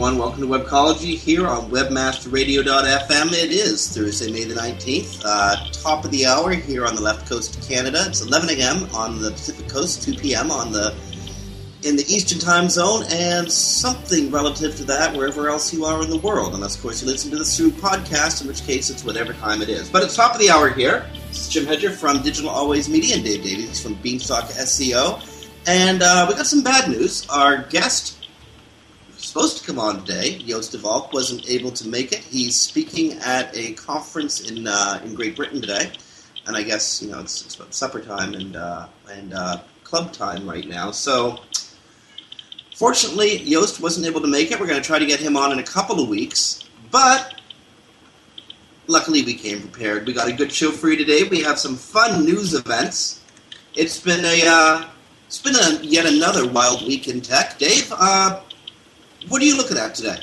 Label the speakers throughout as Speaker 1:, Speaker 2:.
Speaker 1: Everyone, welcome to Webcology here on WebmasterRadio.fm. It is Thursday, May the 19th, uh, top of the hour here on the left coast of Canada. It's 11 a.m. on the Pacific coast, 2 p.m. on the in the Eastern time zone, and something relative to that wherever else you are in the world. Unless, of course, you listen to this through podcast, in which case it's whatever time it is. But it's top of the hour here. This is Jim Hedger from Digital Always Media and Dave Davies from Beanstalk SEO. And uh, we got some bad news. Our guest supposed to come on today. Joost de Valk wasn't able to make it. He's speaking at a conference in uh, in Great Britain today, and I guess you know it's, it's about supper time and uh, and uh, club time right now. So, fortunately, Joost wasn't able to make it. We're going to try to get him on in a couple of weeks, but luckily we came prepared. We got a good show for you today. We have some fun news events. It's been a uh, it's been a, yet another wild week in tech. Dave, uh, what are you looking at today?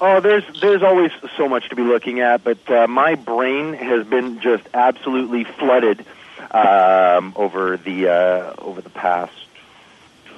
Speaker 2: Oh, there's there's always so much to be looking at, but uh, my brain has been just absolutely flooded um, over the uh, over the past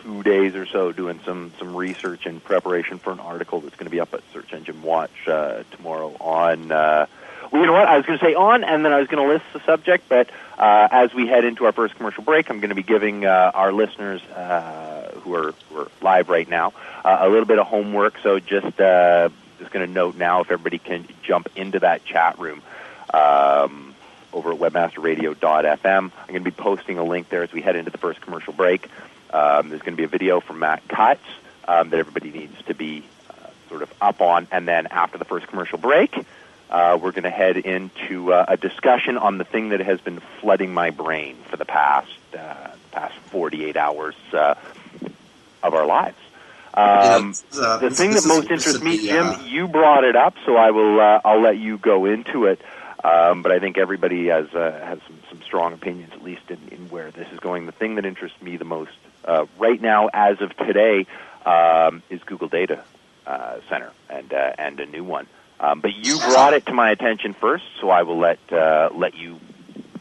Speaker 2: two days or so, doing some some research in preparation for an article that's going to be up at Search Engine Watch uh, tomorrow on. Uh, well, you know what? I was going to say on, and then I was going to list the subject, but uh, as we head into our first commercial break, I'm going to be giving uh, our listeners uh, who, are, who are live right now uh, a little bit of homework. So just uh, just going to note now if everybody can jump into that chat room. Um, over at webmasterradio.fm. I'm going to be posting a link there as we head into the first commercial break. Um, there's going to be a video from Matt Cutts um, that everybody needs to be uh, sort of up on. And then after the first commercial break, uh, we're going to head into uh, a discussion on the thing that has been flooding my brain for the past uh, past 48 hours uh, of our lives. Um,
Speaker 1: uh,
Speaker 2: the thing that most interests me, Jim,
Speaker 1: uh,
Speaker 2: you brought it up, so I will. Uh, I'll let you go into it. Um, but I think everybody has uh, has some, some strong opinions, at least in, in where this is going. The thing that interests me the most uh, right now, as of today, um, is Google Data uh, Center and uh, and a new one. Um, but you brought it to my attention first, so I will let uh, let you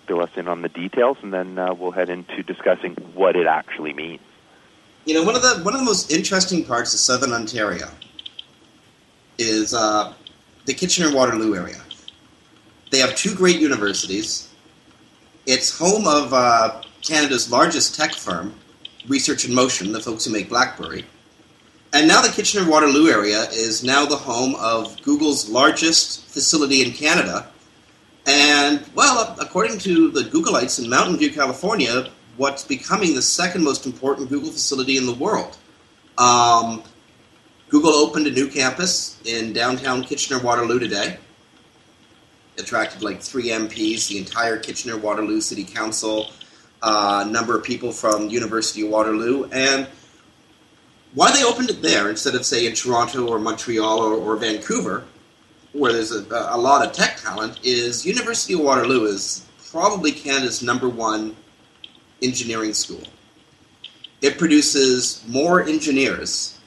Speaker 2: fill us in on the details, and then uh, we'll head into discussing what it actually means.
Speaker 1: You know, one of the one of the most interesting parts of Southern Ontario is uh, the Kitchener Waterloo area. They have two great universities. It's home of uh, Canada's largest tech firm, Research in Motion, the folks who make BlackBerry. And now the Kitchener Waterloo area is now the home of Google's largest facility in Canada. And, well, according to the Googleites in Mountain View, California, what's becoming the second most important Google facility in the world. Um, Google opened a new campus in downtown Kitchener Waterloo today. Attracted like three MPs, the entire Kitchener Waterloo City Council, a uh, number of people from University of Waterloo, and why they opened it there instead of say in Toronto or Montreal or, or Vancouver, where there's a, a lot of tech talent, is University of Waterloo is probably Canada's number one engineering school. It produces more engineers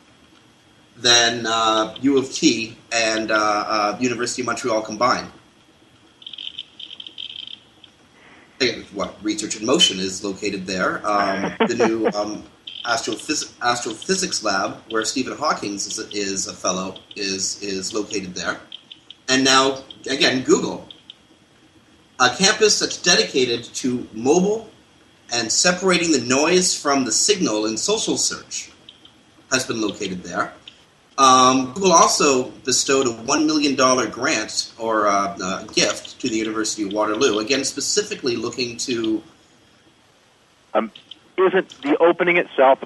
Speaker 1: than uh, U of T and uh, uh, University of Montreal combined. Again, What Research in Motion is located there. Um, the new um, astrophys- astrophysics lab, where Stephen Hawking is, is a fellow, is is located there. And now, again, Google, a campus that's dedicated to mobile and separating the noise from the signal in social search has been located there. Um, Google also bestowed a $1 million grant or uh, gift to the University of Waterloo, again, specifically looking to.
Speaker 2: Um, isn't the opening itself?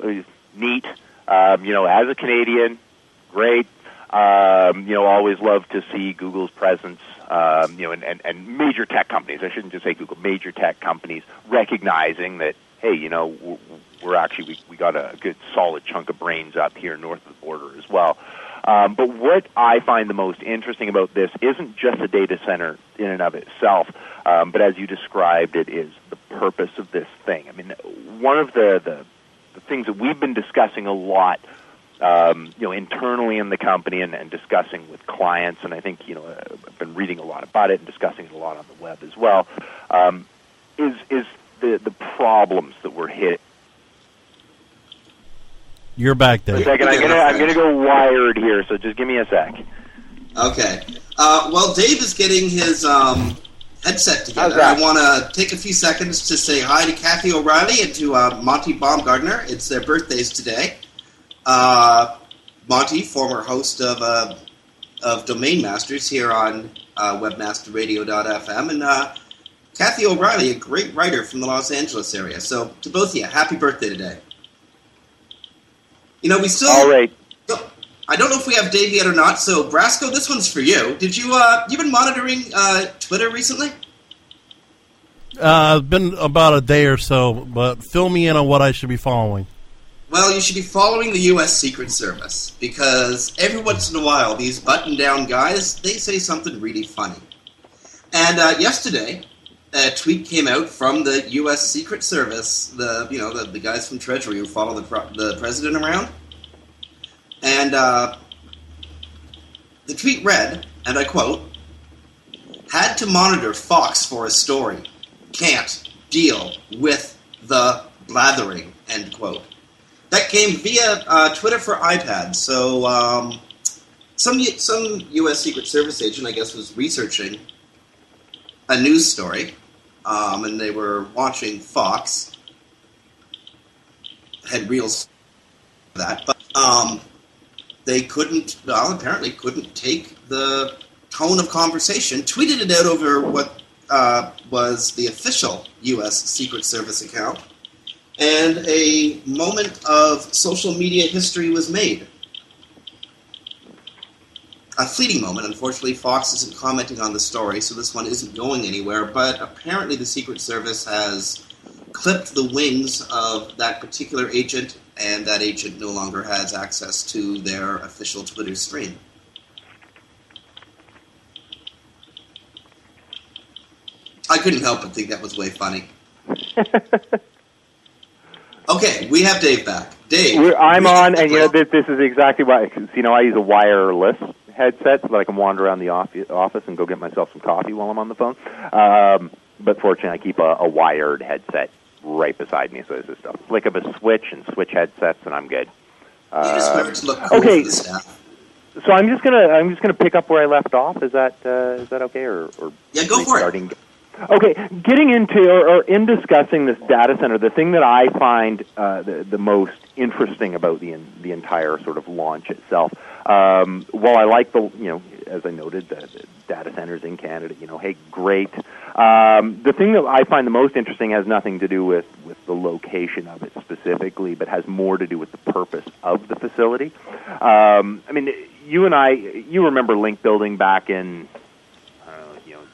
Speaker 2: neat. Um, you know, as a Canadian, great. Um, you know, always love to see Google's presence. Um, you know, and, and, and major tech companies. I shouldn't just say Google. Major tech companies recognizing that, hey, you know, we're actually we, we got a good solid chunk of brains up here north of the border as well. Um, but what I find the most interesting about this isn't just the data center in and of itself, um, but as you described, it is the purpose of this thing. I mean, one of the, the, the things that we've been discussing a lot, um, you know, internally in the company and, and discussing with clients, and I think you know I've been reading a lot about it and discussing it a lot on the web as well, um, is is the the problems that we're hit
Speaker 3: you're back there.
Speaker 2: A second, I'm gonna I'm gonna go wired here, so just give me a sec.
Speaker 1: Okay. Uh, well, Dave is getting his um, headset together. I want to take a few seconds to say hi to Kathy O'Reilly and to uh, Monty Baumgardner. It's their birthdays today. Uh, Monty, former host of uh, of Domain Masters here on uh, WebmasterRadio.fm, and uh, Kathy O'Reilly, a great writer from the Los Angeles area. So, to both of you, happy birthday today. You know, we still.
Speaker 2: All right.
Speaker 1: I don't know if we have Dave yet or not. So, Brasco, this one's for you. Did you uh, you been monitoring uh, Twitter recently?
Speaker 3: Uh, been about a day or so, but fill me in on what I should be following.
Speaker 1: Well, you should be following the U.S. Secret Service because every once in a while, these button-down guys they say something really funny. And uh, yesterday, a tweet came out from the U.S. Secret Service, the you know the, the guys from Treasury who follow the the president around, and uh, the tweet read, and I quote: "Had to monitor Fox for a story, can't deal with the blathering." End quote. That came via uh, Twitter for iPad. So um, some some U.S. Secret Service agent, I guess, was researching a news story um, and they were watching Fox. Had reels that, but um, they couldn't. Well, apparently couldn't take the tone of conversation. Tweeted it out over what uh, was the official U.S. Secret Service account, and a moment of social media history was made a fleeting moment. Unfortunately, Fox isn't commenting on the story, so this one isn't going anywhere. But apparently, the Secret Service has clipped the wings of that particular agent, and that agent no longer has access to their official Twitter stream. I couldn't help but think that was way funny. okay, we have Dave back. Dave,
Speaker 2: We're, I'm on, and you know this, this is exactly why. Cause, you know, I use a wireless headset so that I can wander around the office office and go get myself some coffee while I'm on the phone. Um, but fortunately, I keep a, a wired headset right beside me, so it's just a flick of a switch and switch headsets, and I'm good.
Speaker 1: Uh, cool okay.
Speaker 2: So I'm just gonna I'm just gonna pick up where I left off. Is that uh, is that okay? Or, or
Speaker 1: yeah, go for it.
Speaker 2: Okay, getting into or, or, in discussing this data center, the thing that I find uh, the, the most interesting about the the entire sort of launch itself um, while I like the, you know, as I noted, the, the data centers in Canada, you know, hey, great. Um, the thing that I find the most interesting has nothing to do with, with the location of it specifically, but has more to do with the purpose of the facility. Um, I mean, you and I, you remember link building back in,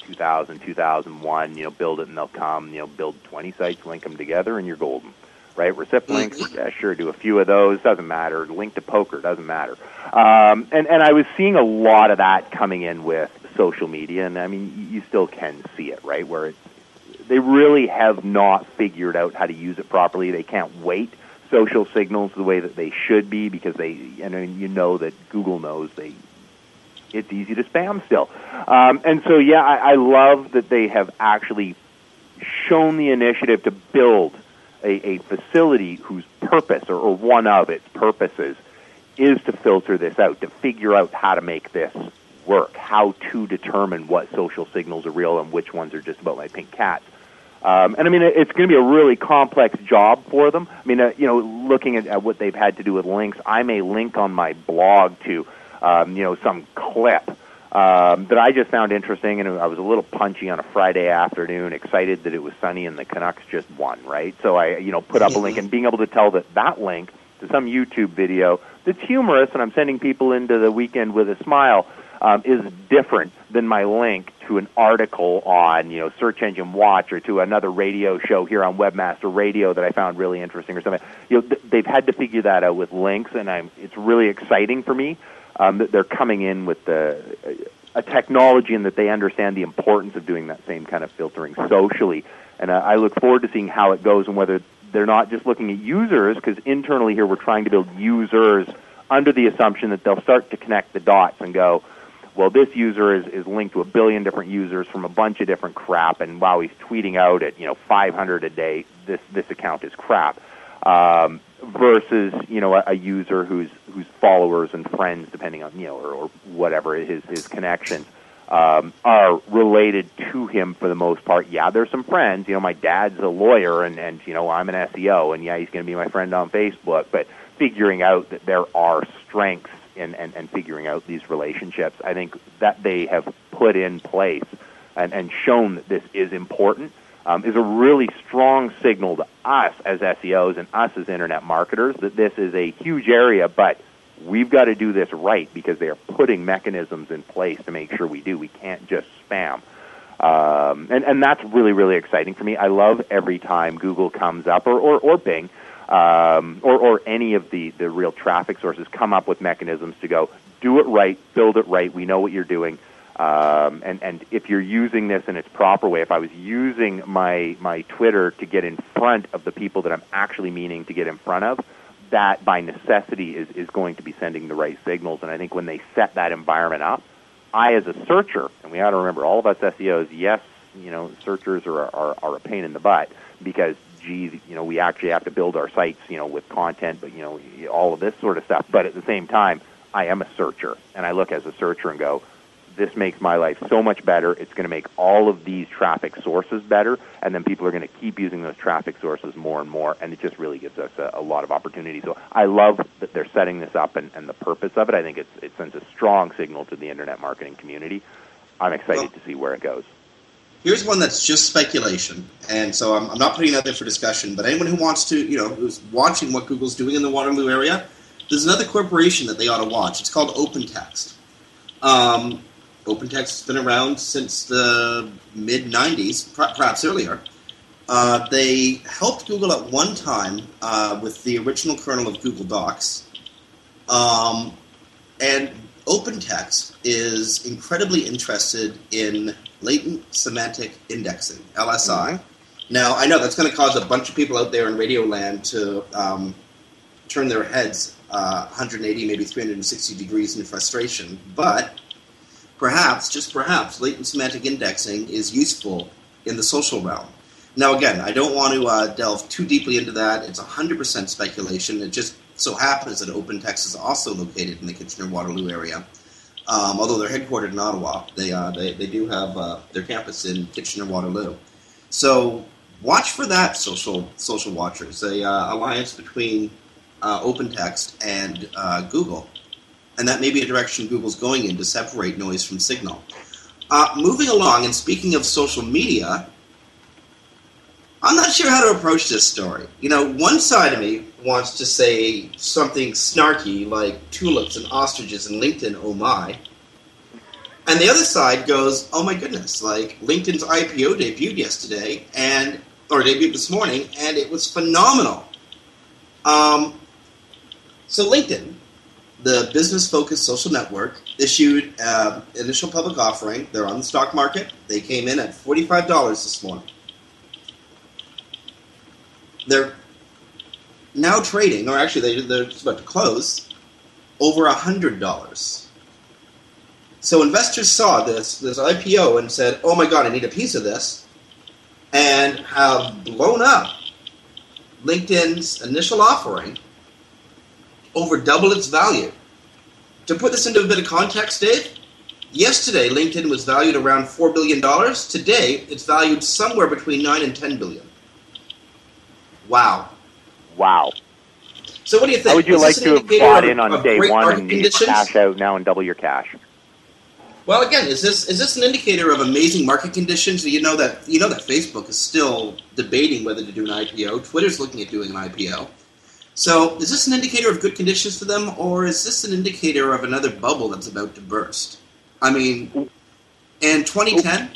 Speaker 2: 2000, 2001, you know, build it and they'll come, you know, build 20 sites, link them together, and you're golden right? Recip links, yeah, sure, do a few of those, doesn't matter. Link to poker, doesn't matter. Um, and, and I was seeing a lot of that coming in with social media, and I mean, you still can see it, right? Where it's, they really have not figured out how to use it properly. They can't wait social signals the way that they should be because they, and I mean, you know that Google knows they it's easy to spam still. Um, and so, yeah, I, I love that they have actually shown the initiative to build a, a facility whose purpose, or, or one of its purposes, is to filter this out, to figure out how to make this work, how to determine what social signals are real and which ones are just about my pink cats. Um, and I mean, it's going to be a really complex job for them. I mean, uh, you know, looking at, at what they've had to do with links, I may link on my blog to, um, you know, some clip um, that I just found interesting, and I was a little punchy on a Friday afternoon, excited that it was sunny and the Canucks just won, right? So I, you know, put up a link, and being able to tell that that link to some YouTube video that's humorous and I'm sending people into the weekend with a smile um, is different than my link to an article on you know Search Engine Watch or to another radio show here on Webmaster Radio that I found really interesting or something. You know, th- they've had to figure that out with links, and I'm it's really exciting for me um, that they're coming in with the a technology and that they understand the importance of doing that same kind of filtering socially. And uh, I look forward to seeing how it goes and whether they're not just looking at users because internally here we're trying to build users under the assumption that they'll start to connect the dots and go, well, this user is, is linked to a billion different users from a bunch of different crap, and while he's tweeting out at you know 500 a day, this this account is crap. Um, versus you know a, a user whose whose followers and friends, depending on you know or, or whatever his his connections, um, are related to him for the most part. Yeah, there's some friends. You know, my dad's a lawyer, and and you know I'm an SEO, and yeah, he's going to be my friend on Facebook. But figuring out that there are strengths in and, and figuring out these relationships, I think that they have put in place and, and shown that this is important um, is a really strong signal to us as SEOs and us as internet marketers that this is a huge area, but we've got to do this right because they are putting mechanisms in place to make sure we do. We can't just spam. Um, and, and that's really, really exciting for me. I love every time Google comes up, or, or, or Bing, um, or, or any of the, the real traffic sources come up with mechanisms to go, do it right, build it right, we know what you're doing. Um, and, and if you're using this in its proper way, if I was using my, my Twitter to get in front of the people that I'm actually meaning to get in front of, that by necessity is, is going to be sending the right signals. And I think when they set that environment up, I as a searcher, and we ought to remember all of us SEOs, yes, you know, searchers are, are, are a pain in the butt because geez, you know, we actually have to build our sites, you know, with content, but you know, all of this sort of stuff. But at the same time, I am a searcher, and I look as a searcher and go, this makes my life so much better. It's going to make all of these traffic sources better, and then people are going to keep using those traffic sources more and more, and it just really gives us a, a lot of opportunity. So I love that they're setting this up and, and the purpose of it. I think it's, it sends a strong signal to the internet marketing community. I'm excited well, to see where it goes.
Speaker 1: Here's one that's just speculation, and so I'm, I'm not putting it out there for discussion. But anyone who wants to, you know, who's watching what Google's doing in the Waterloo area, there's another corporation that they ought to watch. It's called OpenText. Um, OpenText has been around since the mid 90s, perhaps earlier. Uh, they helped Google at one time uh, with the original kernel of Google Docs. Um, and OpenText is incredibly interested in latent semantic indexing, LSI. Mm-hmm. Now, I know that's going to cause a bunch of people out there in radio land to um, turn their heads uh, 180, maybe 360 degrees in frustration, but perhaps, just perhaps, latent semantic indexing is useful in the social realm. Now, again, I don't want to uh, delve too deeply into that. It's 100% speculation. It just so happens that OpenText is also located in the Kitchener-Waterloo area. Um, although they're headquartered in Ottawa, they, uh, they, they do have uh, their campus in Kitchener-Waterloo. So watch for that, social social watchers. A uh, alliance between uh, OpenText and uh, Google and that may be a direction Google's going in to separate noise from signal. Uh, moving along, and speaking of social media, I'm not sure how to approach this story. You know, one side of me wants to say something snarky like tulips and ostriches and LinkedIn, oh my. And the other side goes, oh my goodness, like LinkedIn's IPO debuted yesterday, and or debuted this morning, and it was phenomenal. Um, so LinkedIn, the business focused social network issued uh, initial public offering. They're on the stock market. They came in at $45 this morning. They're now trading, or actually they, they're just about to close, over $100. So investors saw this, this IPO and said, oh my god, I need a piece of this, and have blown up LinkedIn's initial offering over double its value. To put this into a bit of context, Dave, yesterday LinkedIn was valued around $4 billion. Today, it's valued somewhere between 9 and 10 billion. Wow.
Speaker 2: Wow.
Speaker 1: So what do you think?
Speaker 2: How would you like to have bought in on day one and cash out now and double your cash?
Speaker 1: Well, again, is this is this an indicator of amazing market conditions? You know that you know that Facebook is still debating whether to do an IPO. Twitter's looking at doing an IPO. So, is this an indicator of good conditions for them, or is this an indicator of another bubble that's about to burst? I mean, in 2010,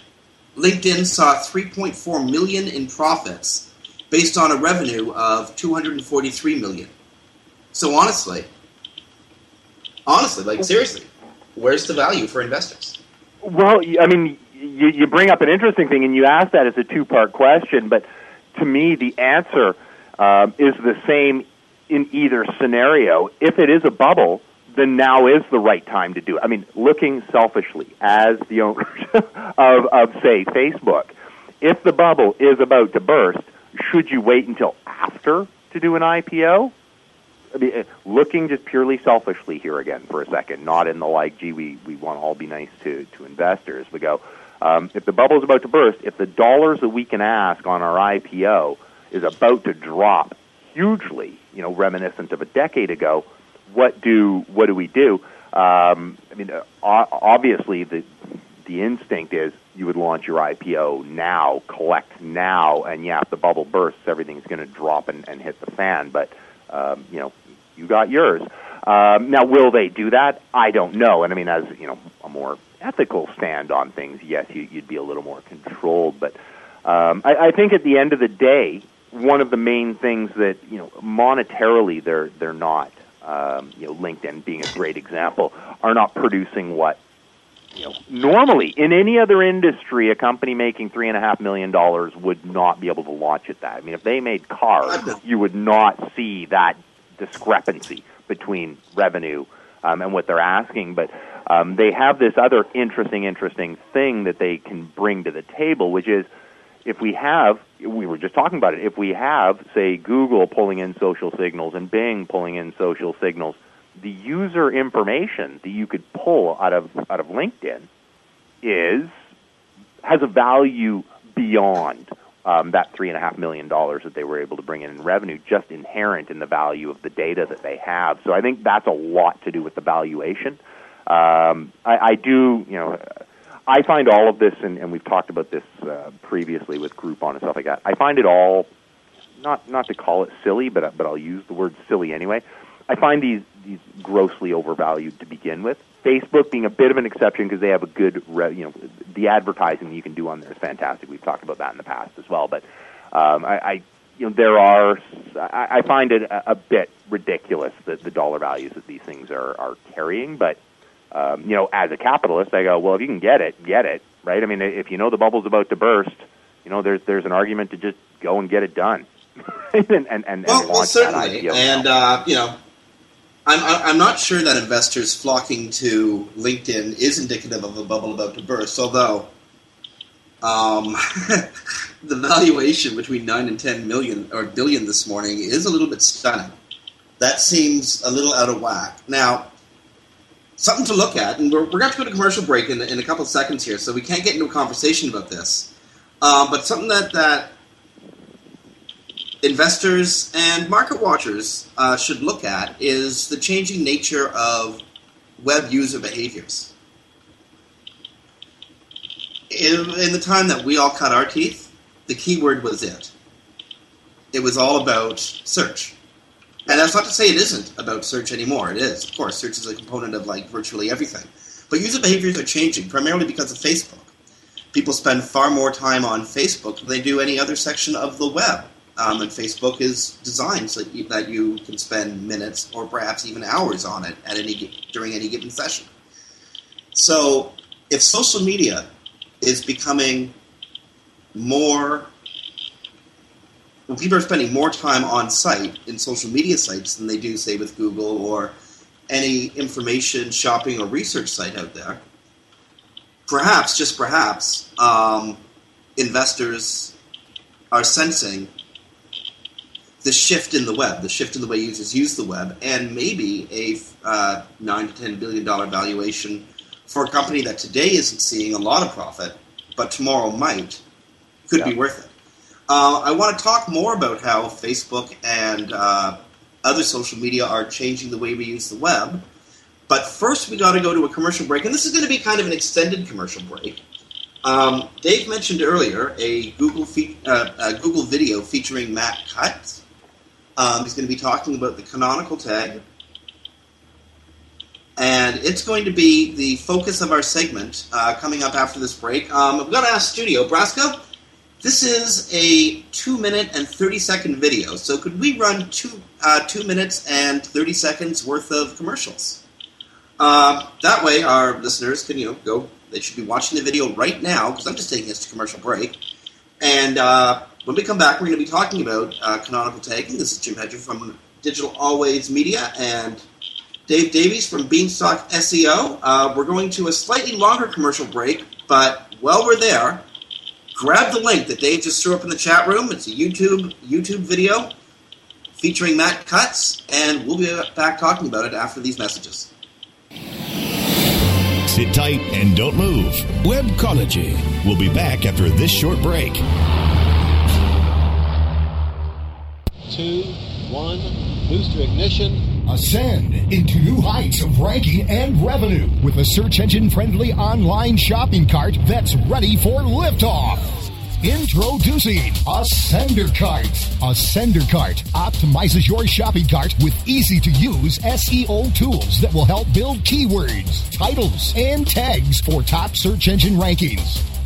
Speaker 1: LinkedIn saw 3.4 million in profits based on a revenue of 243 million. So honestly, honestly, like seriously, where's the value for investors?
Speaker 2: Well, I mean, you, you bring up an interesting thing, and you ask that as a two-part question. But to me, the answer um, is the same in either scenario. If it is a bubble, then now is the right time to do it. I mean, looking selfishly as the owners of, of, say, Facebook, if the bubble is about to burst, should you wait until after to do an IPO? I mean, eh, looking just purely selfishly here again for a second, not in the like, gee, we, we want to all be nice to, to investors. We go, um, if the bubble is about to burst, if the dollars that we can ask on our IPO is about to drop hugely, you know, reminiscent of a decade ago, what do what do we do? Um, I mean, uh, obviously the the instinct is you would launch your IPO now, collect now, and yeah, if the bubble bursts, everything's going to drop and, and hit the fan. But um, you know, you got yours. Um, now, will they do that? I don't know. And I mean, as you know, a more ethical stand on things, yes, you, you'd be a little more controlled. But um, I, I think at the end of the day, one of the main things that you know monetarily they're they're not um, you know LinkedIn being a great example are not producing what you know normally in any other industry a company making three and a half million dollars would not be able to launch at that. I mean if they made cars you would not see that discrepancy between revenue um, and what they're asking but um, they have this other interesting interesting thing that they can bring to the table which is if we have, we were just talking about it, if we have, say, Google pulling in social signals and Bing pulling in social signals, the user information that you could pull out of out of LinkedIn is has a value beyond um, that three and a half million dollars that they were able to bring in in revenue, just inherent in the value of the data that they have. So I think that's a lot to do with the valuation. Um, I, I do, you know I find all of this, and, and we've talked about this uh, previously with Groupon and stuff like that. I find it all not not to call it silly, but but I'll use the word silly anyway. I find these these grossly overvalued to begin with. Facebook being a bit of an exception because they have a good, re, you know, the advertising you can do on there is fantastic. We've talked about that in the past as well. But um, I, I, you know, there are. I, find it a, a bit ridiculous that the dollar values that these things are are carrying, but um, you know, as a capitalist, I go, well, if you can get it, get it, right? I mean, if you know the bubble's about to burst, you know, there's there's an argument to just go and get it done, and and and, and
Speaker 1: well,
Speaker 2: launch
Speaker 1: well, certainly, and uh, you know. I'm, I'm not sure that investors flocking to LinkedIn is indicative of a bubble about to burst, although um, the valuation between 9 and 10 million or billion this morning is a little bit stunning. That seems a little out of whack. Now, something to look at. And we're, we're going to go to commercial break in, in a couple of seconds here, so we can't get into a conversation about this. Uh, but something that, that investors and market watchers uh, should look at is the changing nature of web user behaviors. In, in the time that we all cut our teeth, the keyword was it. It was all about search. And that's not to say it isn't about search anymore. It is, of course. Search is a component of like virtually everything. But user behaviors are changing primarily because of Facebook. People spend far more time on Facebook than they do any other section of the web. Um, and Facebook is designed so that you can spend minutes or perhaps even hours on it at any during any given session. So, if social media is becoming more when people are spending more time on site in social media sites than they do, say, with Google or any information, shopping, or research site out there, perhaps, just perhaps, um, investors are sensing the shift in the web, the shift in the way users use the web, and maybe a uh, nine to ten billion dollar valuation for a company that today isn't seeing a lot of profit, but tomorrow might, could yeah. be worth it. Uh, I want to talk more about how Facebook and uh, other social media are changing the way we use the web. But first, we got to go to a commercial break, and this is going to be kind of an extended commercial break. Um, Dave mentioned earlier a Google fe- uh, a Google video featuring Matt Cutts. Um, he's going to be talking about the canonical tag. And it's going to be the focus of our segment uh, coming up after this break. Um, I've got to ask Studio, Brasco, this is a two minute and 30 second video. So could we run two, uh, two minutes and 30 seconds worth of commercials? Uh, that way, our listeners can, you know, go, they should be watching the video right now because I'm just taking this to commercial break. And uh, when we come back, we're going to be talking about uh, canonical tagging. This is Jim Hedger from Digital Always Media and Dave Davies from Beanstalk SEO. Uh, we're going to a slightly longer commercial break, but while we're there, grab the link that Dave just threw up in the chat room. It's a YouTube YouTube video featuring Matt Cutts, and we'll be back talking about it after these messages.
Speaker 4: Sit tight and don't move. Webcology. We'll be back after this short break.
Speaker 5: Two, one, booster ignition.
Speaker 6: Ascend into new heights of ranking and revenue with a search engine friendly online shopping cart that's ready for liftoff. Introducing Ascender Cart. Ascender Cart optimizes your shopping cart with easy to use SEO tools that will help build keywords, titles, and tags for top search engine rankings.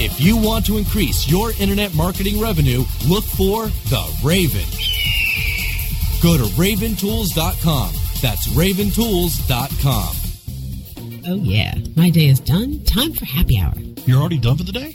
Speaker 7: If you want to increase your internet marketing revenue, look for the Raven. Go to raventools.com. That's raventools.com.
Speaker 8: Oh, yeah. My day is done. Time for happy hour.
Speaker 9: You're already done for the day?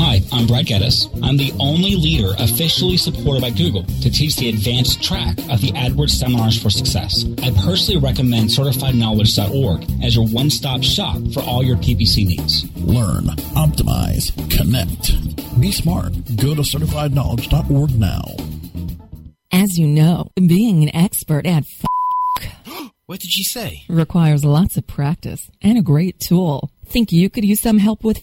Speaker 10: Hi, I'm Brad Geddes. I'm the only leader officially supported by Google to teach the advanced track of the AdWords Seminars for Success. I personally recommend CertifiedKnowledge.org as your one-stop shop for all your PPC needs.
Speaker 11: Learn, optimize, connect. Be smart. Go to CertifiedKnowledge.org now.
Speaker 12: As you know, being an expert at
Speaker 7: What did she say?
Speaker 12: requires lots of practice and a great tool. Think you could use some help with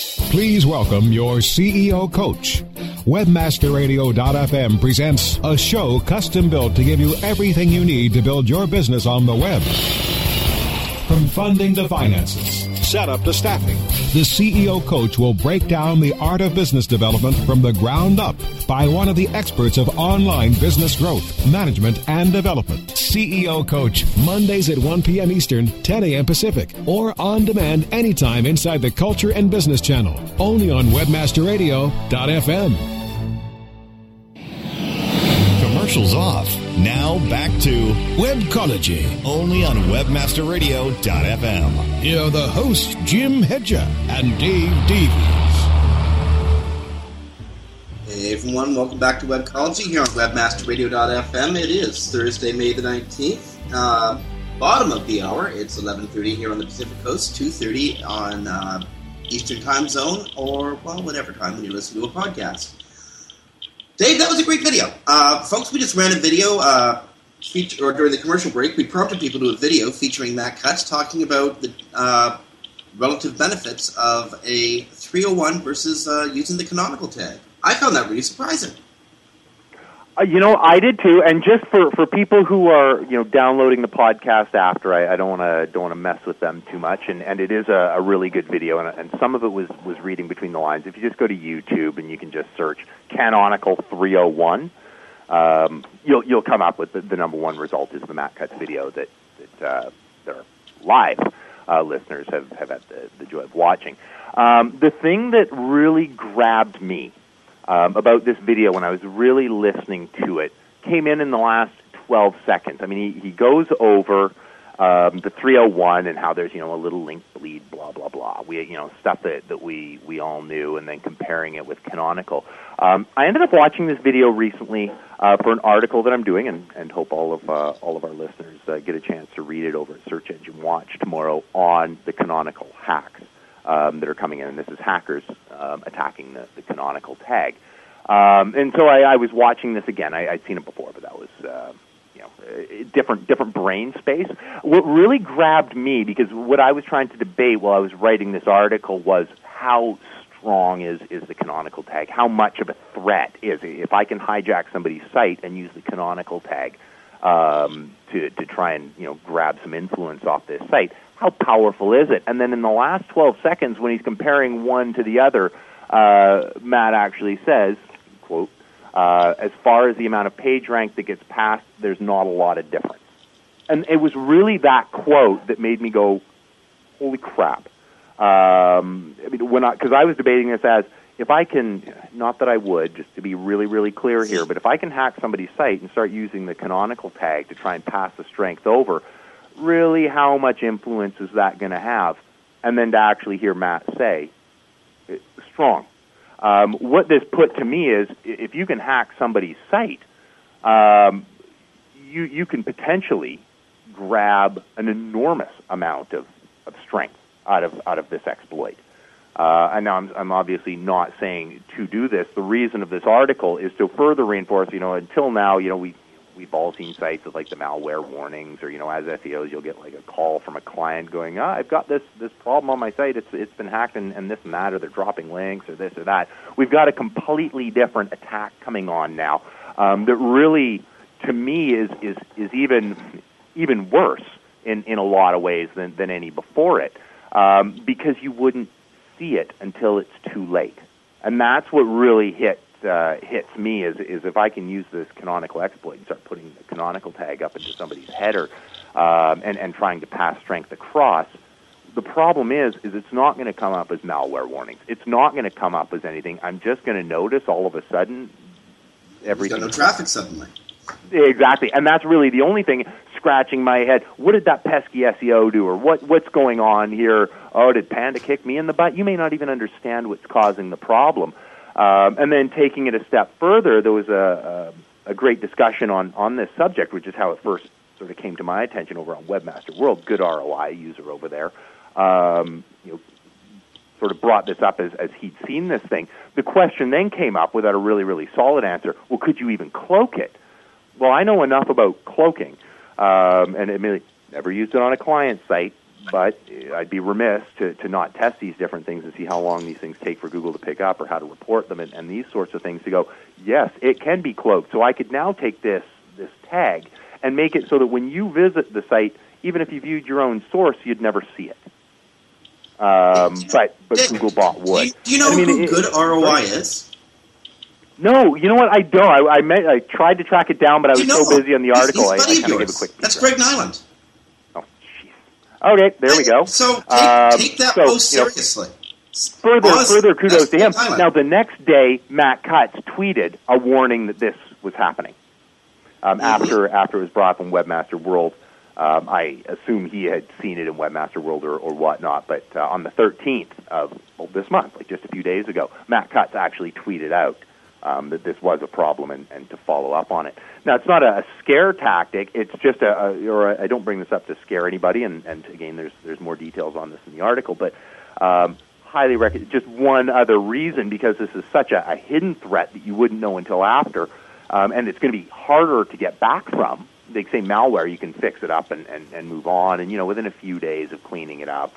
Speaker 13: Please welcome your CEO coach. Webmasterradio.fm presents a show custom built to give you everything you need to build your business on the web. From funding to finances, setup to staffing, the CEO coach will break down the art of business development from the ground up by one of the experts of online business growth, management, and development. CEO Coach, Mondays at 1 p.m. Eastern, 10 a.m. Pacific, or on demand anytime inside the Culture and Business Channel, only on WebmasterRadio.fm.
Speaker 4: Commercials off. Now back to Webcology, only on WebmasterRadio.fm.
Speaker 14: Here are the hosts, Jim Hedger and Dave Davies.
Speaker 1: Hey everyone, welcome back to Webcology here on WebmasterRadio.fm. It is Thursday, May the 19th, uh, bottom of the hour. It's 11.30 here on the Pacific Coast, 2.30 on uh, Eastern Time Zone, or, well, whatever time when you listen to a podcast. Dave, that was a great video. Uh, folks, we just ran a video uh, feature, or during the commercial break, we prompted people to a video featuring Matt Cutts talking about the uh, relative benefits of a 301 versus uh, using the canonical tag. I found that really surprising.
Speaker 2: Uh, you know, I did too. And just for for people who are you know downloading the podcast after, I, I don't want to don't want to mess with them too much. And and it is a, a really good video, and, and some of it was was reading between the lines. If you just go to YouTube and you can just search Canonical 301, um, you'll you'll come up with the, the number one result is the Matt Cutts video that that uh, their live uh, listeners have have had the, the joy of watching. Um, the thing that really grabbed me um, about this video when I was really listening to it came in in the last 12 seconds. I mean, he, he goes over um, the 301 and how there's you know a little link bleed, blah blah blah. We you know stuff that that we we all knew, and then comparing it with canonical. Um, I ended up watching this video recently uh, for an article that I'm doing, and, and hope all of uh, all of our listeners uh, get a chance to read it over at Search Engine Watch tomorrow on the canonical hacks um, that are coming in, and this is hackers um, attacking the, the canonical tag. Um, and so I, I was watching this again. I, I'd seen it before, but that was uh, you know different different brain space. What really grabbed me because what I was trying to debate while I was writing this article was how strong is is the canonical tag? How much of a threat is it? If I can hijack somebody's site and use the canonical tag um, to to try and you know grab some influence off this site, how powerful is it? And then in the last 12 seconds, when he's comparing one to the other, uh, Matt actually says, "quote uh, As far as the amount of page rank that gets passed, there's not a lot of difference." And it was really that quote that made me go, "Holy crap!" Um, I because I was debating this as if I can, not that I would, just to be really, really clear here, but if I can hack somebody's site and start using the canonical tag to try and pass the strength over, really how much influence is that going to have? And then to actually hear Matt say, strong. Um, what this put to me is if you can hack somebody's site, um, you, you can potentially grab an enormous amount of, of strength out of, out of this exploit. Uh, and now I'm, I'm obviously not saying to do this. The reason of this article is to further reinforce, you know, until now, you know, we we've all seen sites with like the malware warnings, or you know, as SEOs, you'll get like a call from a client going, "Ah, I've got this this problem on my site. It's it's been hacked, and, and this and that, or they're dropping links, or this or that." We've got a completely different attack coming on now um, that really, to me, is is is even even worse in in a lot of ways than than any before it, um, because you wouldn't see it until it's too late, and that's what really hit uh, hits me is is if I can use this canonical exploit and start putting the canonical tag up into somebody's header um, and and trying to pass strength across. The problem is is it's not going to come up as malware warnings. It's not going to come up as anything. I'm just going to notice all of a sudden everything.
Speaker 1: Got no traffic suddenly.
Speaker 2: Exactly, and that's really the only thing scratching my head. What did that pesky SEO do, or what what's going on here? Oh, did Panda kick me in the butt? You may not even understand what's causing the problem. Um, and then taking it a step further, there was a, a, a great discussion on, on this subject, which is how it first sort of came to my attention over on Webmaster World. Good ROI user over there, um, you know, sort of brought this up as, as he'd seen this thing. The question then came up without a really, really solid answer. Well, could you even cloak it? Well, I know enough about cloaking, um, and admittedly, never used it on a client site but I'd be remiss to, to not test these different things and see how long these things take for Google to pick up or how to report them and, and these sorts of things to go, yes, it can be cloaked. So I could now take this, this tag and make it so that when you visit the site, even if you viewed your own source, you'd never see it. Um, but but Googlebot would.
Speaker 1: Do you know
Speaker 2: I mean,
Speaker 1: who
Speaker 2: it-
Speaker 1: good
Speaker 2: it-
Speaker 1: ROI is?
Speaker 2: No, you know what? I don't. I, I, I tried to track it down, but I was
Speaker 1: You
Speaker 2: so busy on the article, I, I kind of gave a quick.
Speaker 1: That's Greg Nyland.
Speaker 2: Okay, there we go.
Speaker 1: So take,
Speaker 2: Um,
Speaker 1: take that
Speaker 2: so,
Speaker 1: post
Speaker 2: you know,
Speaker 1: seriously.
Speaker 2: further, further kudos to him. Now, the next day, Matt Cutts tweeted a warning that this was happening. Um, After after it was brought up from Webmaster World, um, I assume he had seen it in Webmaster World or, or whatnot. But uh, on the 13th of well, this month, like just a few days ago, Matt Cutts actually tweeted out um, that this was a problem and, and to follow up on it. Now, it's not a, a scare tactic. It's just a, a or I don't bring this up to scare anybody. And, and again, there's there's more details on this in the article, but. Um, highly recommend. Just one other reason, because this is such a, a hidden threat that you wouldn't know until after, um, and it's going to be harder to get back from they say malware, you can fix it up and, and, and move on. And you know, within a few days of cleaning it up,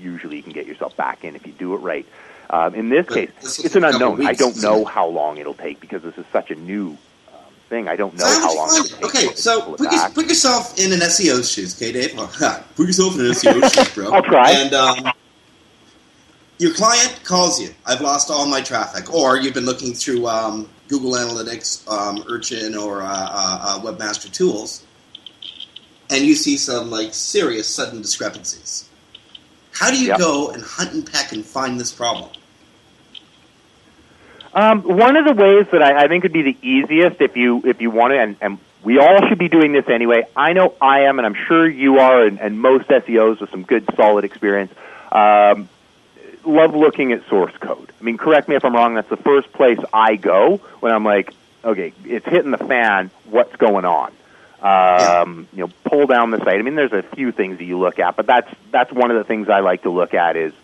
Speaker 2: usually you can get yourself back in if you do it right. Um, in this case, it's an unknown. I don't know how long it'll take because this is such a new um, thing. I don't know
Speaker 1: So
Speaker 2: how long take.
Speaker 1: Okay, so put, your, put yourself in an SEO's shoes, okay, Dave? Oh, put yourself in an SEO's shoes, bro.
Speaker 2: I'll try.
Speaker 1: And um, your client calls you. I've lost all my traffic, or you've been looking through um, Google Analytics, um, Urchin, or uh, uh, uh, Webmaster Tools, and you see some like serious sudden discrepancies. How do you go and hunt and peck and find this problem?
Speaker 2: Um, one of the ways that I, I think would be the easiest if you if you want to, and, and we all should be doing this anyway. I know I am, and I'm sure you are, and, and most SEOs with some good, solid experience. Um, love looking at source code. I mean, correct me if I'm wrong. That's the first place I go when I'm like, okay, it's hitting the fan. What's going on? Um, you know, pull down the site. I mean, there's a few things that you look at, but that's that's one of the things I like to look at is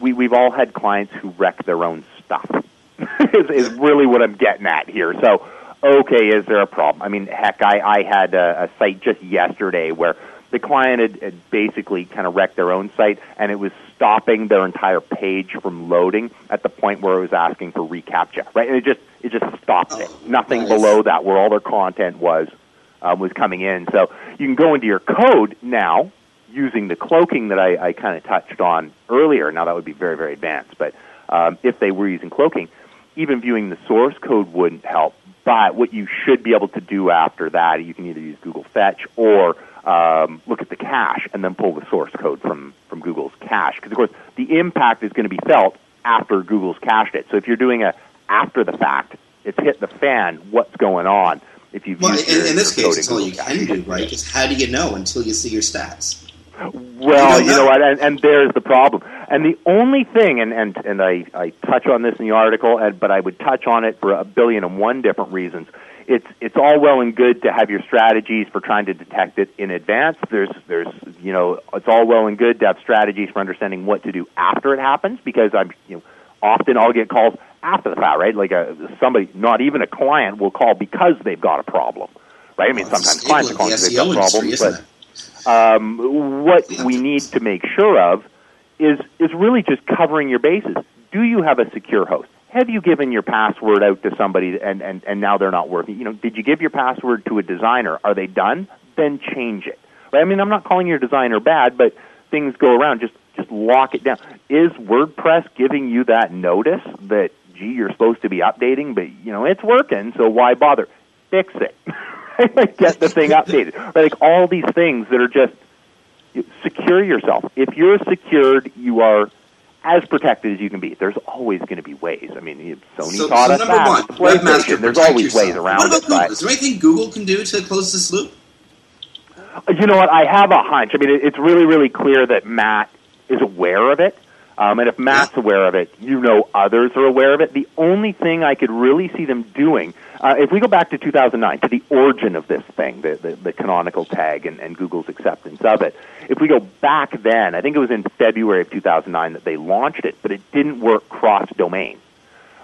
Speaker 2: we we've all had clients who wreck their own stuff. is, is really what I'm getting at here. So, okay, is there a problem? I mean, heck, I I had a, a site just yesterday where the client had, had basically kind of wrecked their own site, and it was stopping their entire page from loading at the point where it was asking for reCAPTCHA. Right, and it just it just stopped it. Nothing
Speaker 1: nice.
Speaker 2: below that where all their content was um, was coming in. So you can go into your code now using the cloaking that I, I kind of touched on earlier. Now that would be very very advanced, but um, if they were using cloaking, even viewing the source code wouldn't help. But what you should be able to do after that, you can either use Google Fetch or um, look at the cache and then pull the source code from, from Google's cache. Because, of course, the impact is going to be felt after Google's cached it. So if you're doing a after the fact, it's hit the fan, what's going on? If you've
Speaker 1: Well, in,
Speaker 2: your-
Speaker 1: in this case, it's all you can do, right? Because how do you know until you see your stats?
Speaker 2: Well,
Speaker 1: You
Speaker 2: you know
Speaker 1: know.
Speaker 2: what, and, and there's the problem. And the only thing, and and and I I touch on this in the article, and, but I would touch on it for a billion and one different reasons. It's it's all well and good to have your strategies for trying to detect it in advance. There's there's you know it's all well and good to have strategies for understanding what to do after it happens because I'm you know often I'll get calls after the fact, right? Like a, somebody, not even a client, will call because they've got a problem, right? I mean,
Speaker 1: Well,
Speaker 2: sometimes clients are calling because they've got problems, but um, what we need to make sure of is is really just covering your bases. Do you have a secure host? Have you given your password out to somebody and, and, and now they're not working? You know, did you give your password to a designer? Are they done? Then change it. Right? I mean, I'm not calling your designer bad, but things go around. Just just lock it down. Is WordPress giving you that notice that gee, you're supposed to be updating, but you know it's working, so why bother? Fix it. Get the thing updated. Like all these things that are just secure yourself. If you're secured, you are as protected as you can be. There's always going to be ways. I mean, Sony
Speaker 1: So,
Speaker 2: taught
Speaker 1: so
Speaker 2: us
Speaker 1: number
Speaker 2: that.
Speaker 1: one,
Speaker 2: PlayStation. There's always
Speaker 1: yourself.
Speaker 2: ways around
Speaker 1: What about
Speaker 2: it.
Speaker 1: Google? Is there anything Google can do to close this loop?
Speaker 2: you know what? I have a hunch. I mean, it's really, really clear that Matt is aware of it. Um, and if Matt's aware of it, you know others are aware of it. The only thing I could really see them doing, uh, if we go back to 2009, to the origin of this thing, the, the, the canonical tag and, and Google's acceptance of it, if we go back then, I think it was in February of 2009 that they launched it, but it didn't work cross-domain.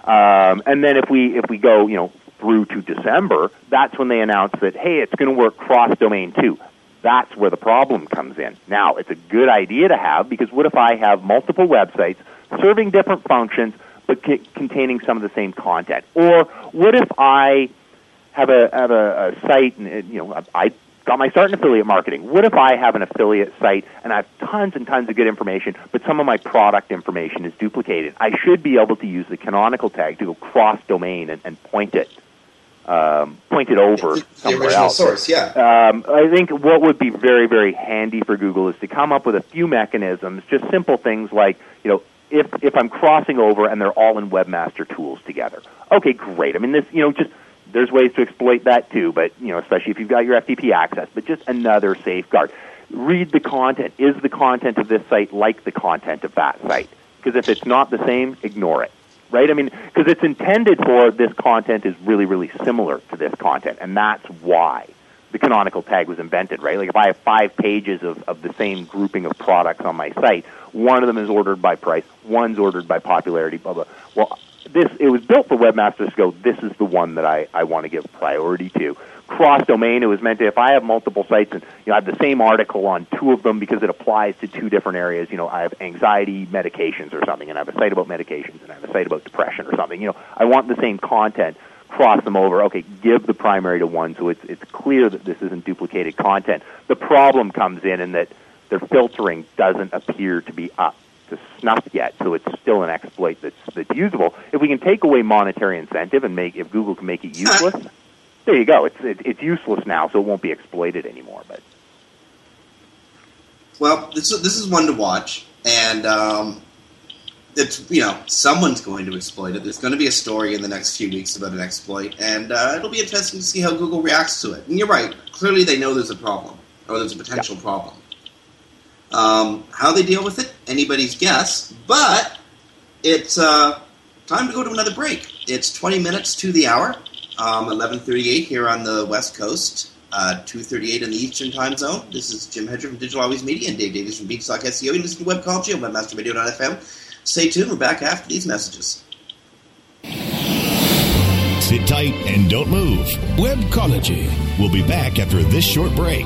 Speaker 2: Um, and then if we if we go you know through to December, that's when they announced that hey, it's going to work cross domain too. That's where the problem comes in. Now, it's a good idea to have because what if I have multiple websites serving different functions but c- containing some of the same content? Or what if I have a have a, a site and you know I got my start in affiliate marketing. What if I have an affiliate site and I have tons and tons of good information, but some of my product information is duplicated? I should be able to use the canonical tag to go cross domain and, and point it um, point it over
Speaker 1: The
Speaker 2: somewhere
Speaker 1: original
Speaker 2: else.
Speaker 1: source, yeah.
Speaker 2: Um, I think what would be very, very handy for Google is to come up with a few mechanisms, just simple things like, you know, if if I'm crossing over and they're all in Webmaster Tools together. Okay, great. I mean, this, you know, just there's ways to exploit that too, but you know, especially if you've got your FTP access. But just another safeguard. Read the content. Is the content of this site like the content of that site? Because if it's not the same, ignore it right? I mean, because it's intended for this content is really, really similar to this content, and that's why the canonical tag was invented, right? Like if I have five pages of, of the same grouping of products on my site, one of them is ordered by price, one's ordered by popularity, blah, blah. Well, this it was built for webmasters to go. This is the one that I I want to give priority to. Cross domain. It was meant to if I have multiple sites and you know I have the same article on two of them because it applies to two different areas. You know I have anxiety medications or something, and I have a site about medications, and I have a site about depression or something. You know I want the same content. Cross them over. Okay, give the primary to one, so it's it's clear that this isn't duplicated content. The problem comes in in that their filtering doesn't appear to be up to snuff yet, so it's still an exploit that's that's usable. If we can take away monetary incentive and make if Google can make it useless, there you go. It's it, it's useless now, so it won't be exploited anymore. But
Speaker 1: Well, this is, this is one to watch, and um, it's you know someone's going to exploit it. There's going to be a story in the next few weeks about an exploit, and uh, it'll be interesting to see how Google reacts to it. And you're right; clearly they know there's a problem or there's a potential problem. Um, how they deal with it, anybody's guess. But it's uh, time to go to another break. It's 20 minutes to the hour. Um, 11:38 here on the West Coast. Uh, 2:38 in the Eastern Time Zone. This is Jim Hedger from Digital Always Media and Dave Davies from Beanstalk SEO. You listen to Webcology on WebmasterRadio.fm. Stay tuned. We're back after these messages.
Speaker 4: Sit tight and don't move. Webcology. We'll be back after this short break.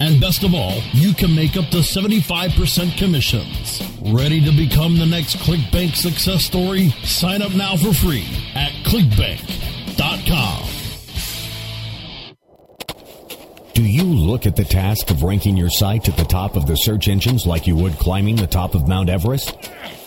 Speaker 9: And best of all, you can make up to 75% commissions. Ready to become the next ClickBank success story? Sign up now for free at clickbank.com.
Speaker 6: Do you look at the task of ranking your site at the top of the search engines like you would climbing the top of Mount Everest?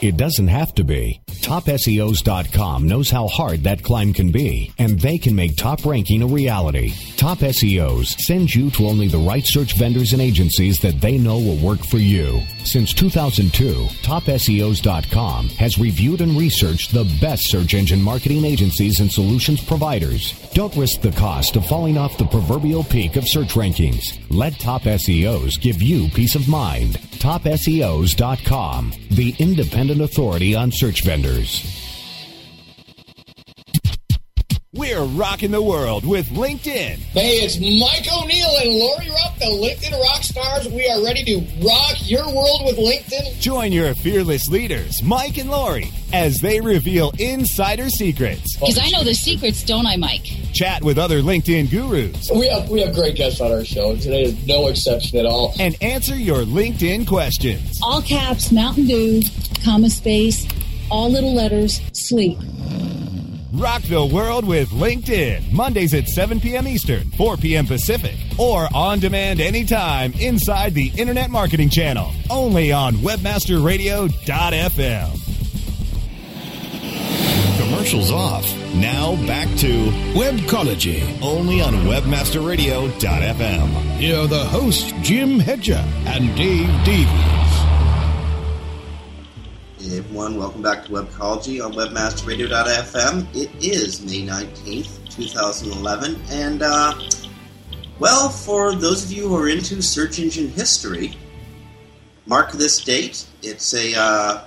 Speaker 6: It doesn't have to be. TopSEOs.com knows how hard that climb can be, and they can make top ranking a reality. Top SEOs sends you to only the right search vendors and agencies that they know will work for you. Since 2002, TopSEOs.com has reviewed and researched the best search engine marketing agencies and solutions providers. Don't risk the cost of falling off the proverbial peak of search rankings. Let Top SEOs give you peace of mind. TopSEOs.com, the independent authority on search vendors.
Speaker 4: We're rocking the world with LinkedIn.
Speaker 15: Hey, it's Mike O'Neill and Lori Ruff, the LinkedIn rock stars. We are ready to rock your world with LinkedIn.
Speaker 4: Join your fearless leaders, Mike and Lori, as they reveal insider secrets.
Speaker 16: Because I know the secrets, don't I, Mike?
Speaker 4: Chat with other LinkedIn gurus.
Speaker 15: We have we have great guests on our show. Today is no exception at all.
Speaker 4: And answer your LinkedIn questions.
Speaker 16: All caps, Mountain Dew, comma space, all little letters, sleep.
Speaker 4: Rock the world with LinkedIn. Mondays at 7 p.m. Eastern, 4 p.m. Pacific, or on demand anytime inside the Internet Marketing Channel. Only on WebmasterRadio.fm.
Speaker 14: Commercials off. Now back to Webcology, only on WebmasterRadio.fm. Here are the hosts, Jim Hedger and Dave Davies.
Speaker 1: Everyone, welcome back to Webcology on WebmasterRadio.fm. It is May 19th, 2011, and, uh, well, for those of you who are into search engine history, mark this date. It's a, uh,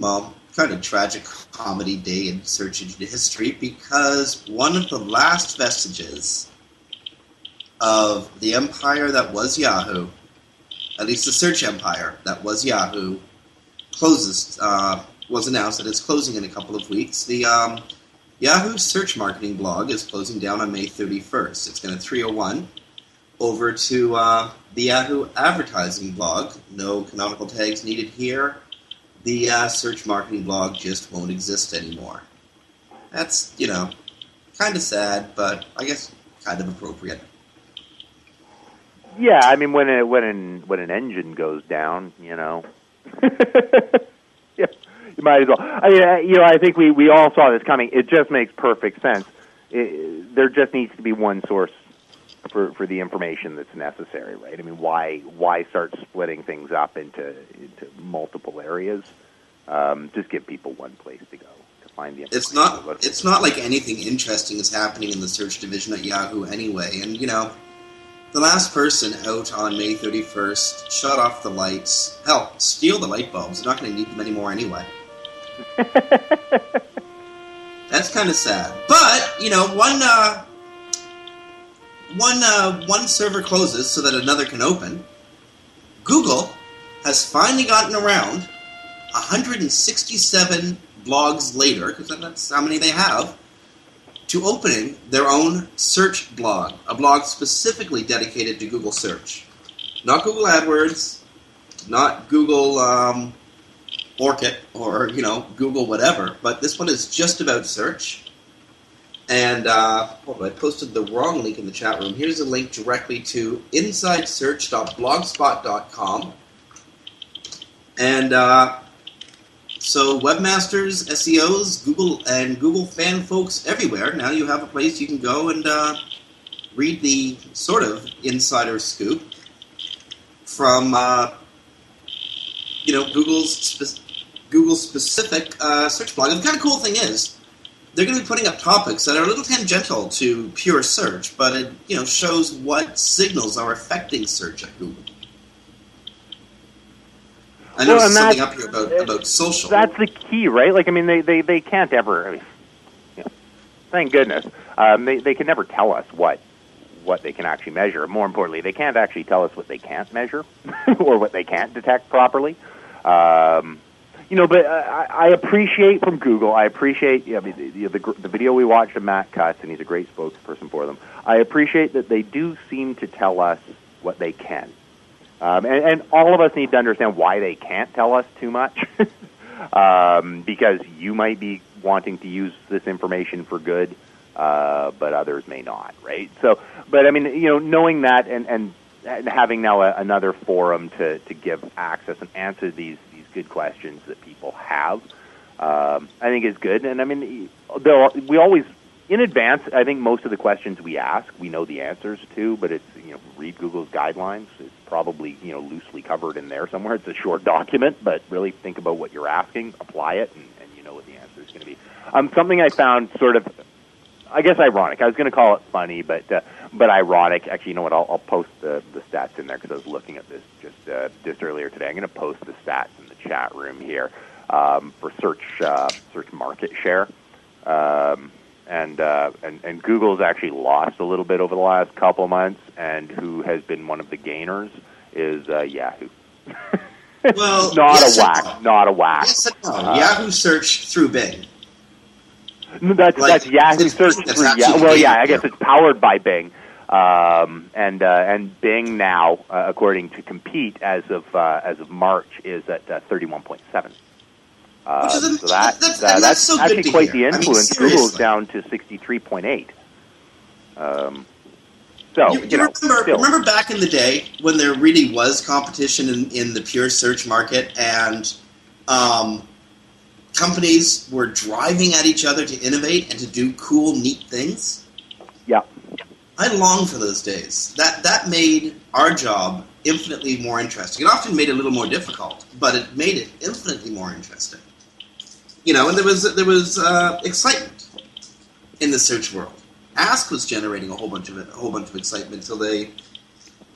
Speaker 1: well, kind of tragic comedy day in search engine history because one of the last vestiges of the empire that was Yahoo, at least the search empire that was Yahoo, closes uh, was announced that it's closing in a couple of weeks. The um, Yahoo search marketing blog is closing down on May 31st. It's going to 301 over to uh, the Yahoo advertising blog. No canonical tags needed here. The uh, search marketing blog just won't exist anymore. That's you know kind of sad, but I guess kind of appropriate.
Speaker 2: yeah, I mean when a, when an when an engine goes down, you know, yeah, you might as well. I mean, you know, I think we we all saw this coming. It just makes perfect sense. It, there just needs to be one source for for the information that's necessary, right? I mean, why why start splitting things up into into multiple areas? Um, just give people one place to go to find the.
Speaker 1: It's not. It's not like anything interesting is happening in the search division at Yahoo anyway. And you know, the last person out on May 31st shut off the lights. Hell, steal the light bulbs. They're not going to need them anymore anyway. That's kind of sad. But you know, one uh, one uh, one server closes so that another can open. Google has finally gotten around 167 blogs later, because that's how many they have, to opening their own search blog, a blog specifically dedicated to Google search. Not Google AdWords, not Google um, Orkut, or, you know, Google whatever, but this one is just about search. And uh, hold on, I posted the wrong link in the chat room. Here's a link directly to insidesearch.blogspot.com. And uh, so, webmasters, SEOs, Google, and Google fan folks everywhere, now you have a place you can go and uh, read the sort of insider scoop from, uh, you know, Google's spe- Google specific uh, search blog. And the kind of cool thing is, they're going to be putting up topics that are a little tangential to pure search, but it you know shows what signals are affecting search at Google. I know
Speaker 2: Well,
Speaker 1: something up here about, about social.
Speaker 2: That's the key, right? Like, I mean, they they, they can't ever. I mean, you know, thank goodness, um, they they can never tell us what what they can actually measure. More importantly, they can't actually tell us what they can't measure or what they can't detect properly. Um, you know, but I, I appreciate from Google. I appreciate you know, the, the, the, the video we watched of Matt Cutts, and he's a great spokesperson for them. I appreciate that they do seem to tell us what they can. Um, and, and all of us need to understand why they can't tell us too much, um, because you might be wanting to use this information for good, uh, but others may not, right? So, but I mean, you know, knowing that and and, and having now a, another forum to to give access and answer these these good questions that people have, um, I think is good. And I mean, they'll, we always in advance, I think most of the questions we ask, we know the answers to, but it's you know read Google's guidelines. It's probably you know loosely covered in there somewhere. It's a short document, but really think about what you're asking, apply it, and, and you know what the answer is going to be. Um, something I found sort of, I guess ironic. I was going to call it funny, but uh, but ironic. Actually, you know what? I'll, I'll post the, the stats in there because I was looking at this just uh, just earlier today. I'm going to post the stats in the chat room here um, for search uh, search market share. Um, and, uh, and and Google's actually lost a little bit over the last couple of months, and who has been one of the gainers is uh, Yahoo.
Speaker 1: well,
Speaker 2: not
Speaker 1: yes
Speaker 2: a whack, not a whack.
Speaker 1: Yes and no.
Speaker 2: Uh,
Speaker 1: Yahoo search through Bing.
Speaker 2: No, That's
Speaker 1: Like,
Speaker 2: that's Yahoo search
Speaker 1: Bing
Speaker 2: through Yahoo. Well, yeah, I guess it's powered by Bing, um, and uh, and Bing now, uh, according to Compete, as of uh, as of March, is at uh, thirty one point seven. Um,
Speaker 1: Which is
Speaker 2: so that,
Speaker 1: that's-
Speaker 2: that- that's,
Speaker 1: that's so
Speaker 2: actually quite
Speaker 1: hear.
Speaker 2: the
Speaker 1: I mean,
Speaker 2: influence. Google's down to sixty three point eight. Um, so
Speaker 1: you,
Speaker 2: you,
Speaker 1: you
Speaker 2: know,
Speaker 1: remember,
Speaker 2: still,
Speaker 1: remember back in the day when there really was competition in, in the pure search market and um, companies were driving at each other to innovate and to do cool, neat things?
Speaker 2: yeah.
Speaker 1: I long for those days. That that made our job infinitely more interesting. It often made it a little more difficult, but it made it infinitely more interesting. You know, and there was there was uh, excitement in the search world. Ask was generating a whole bunch of it, a whole bunch of excitement until they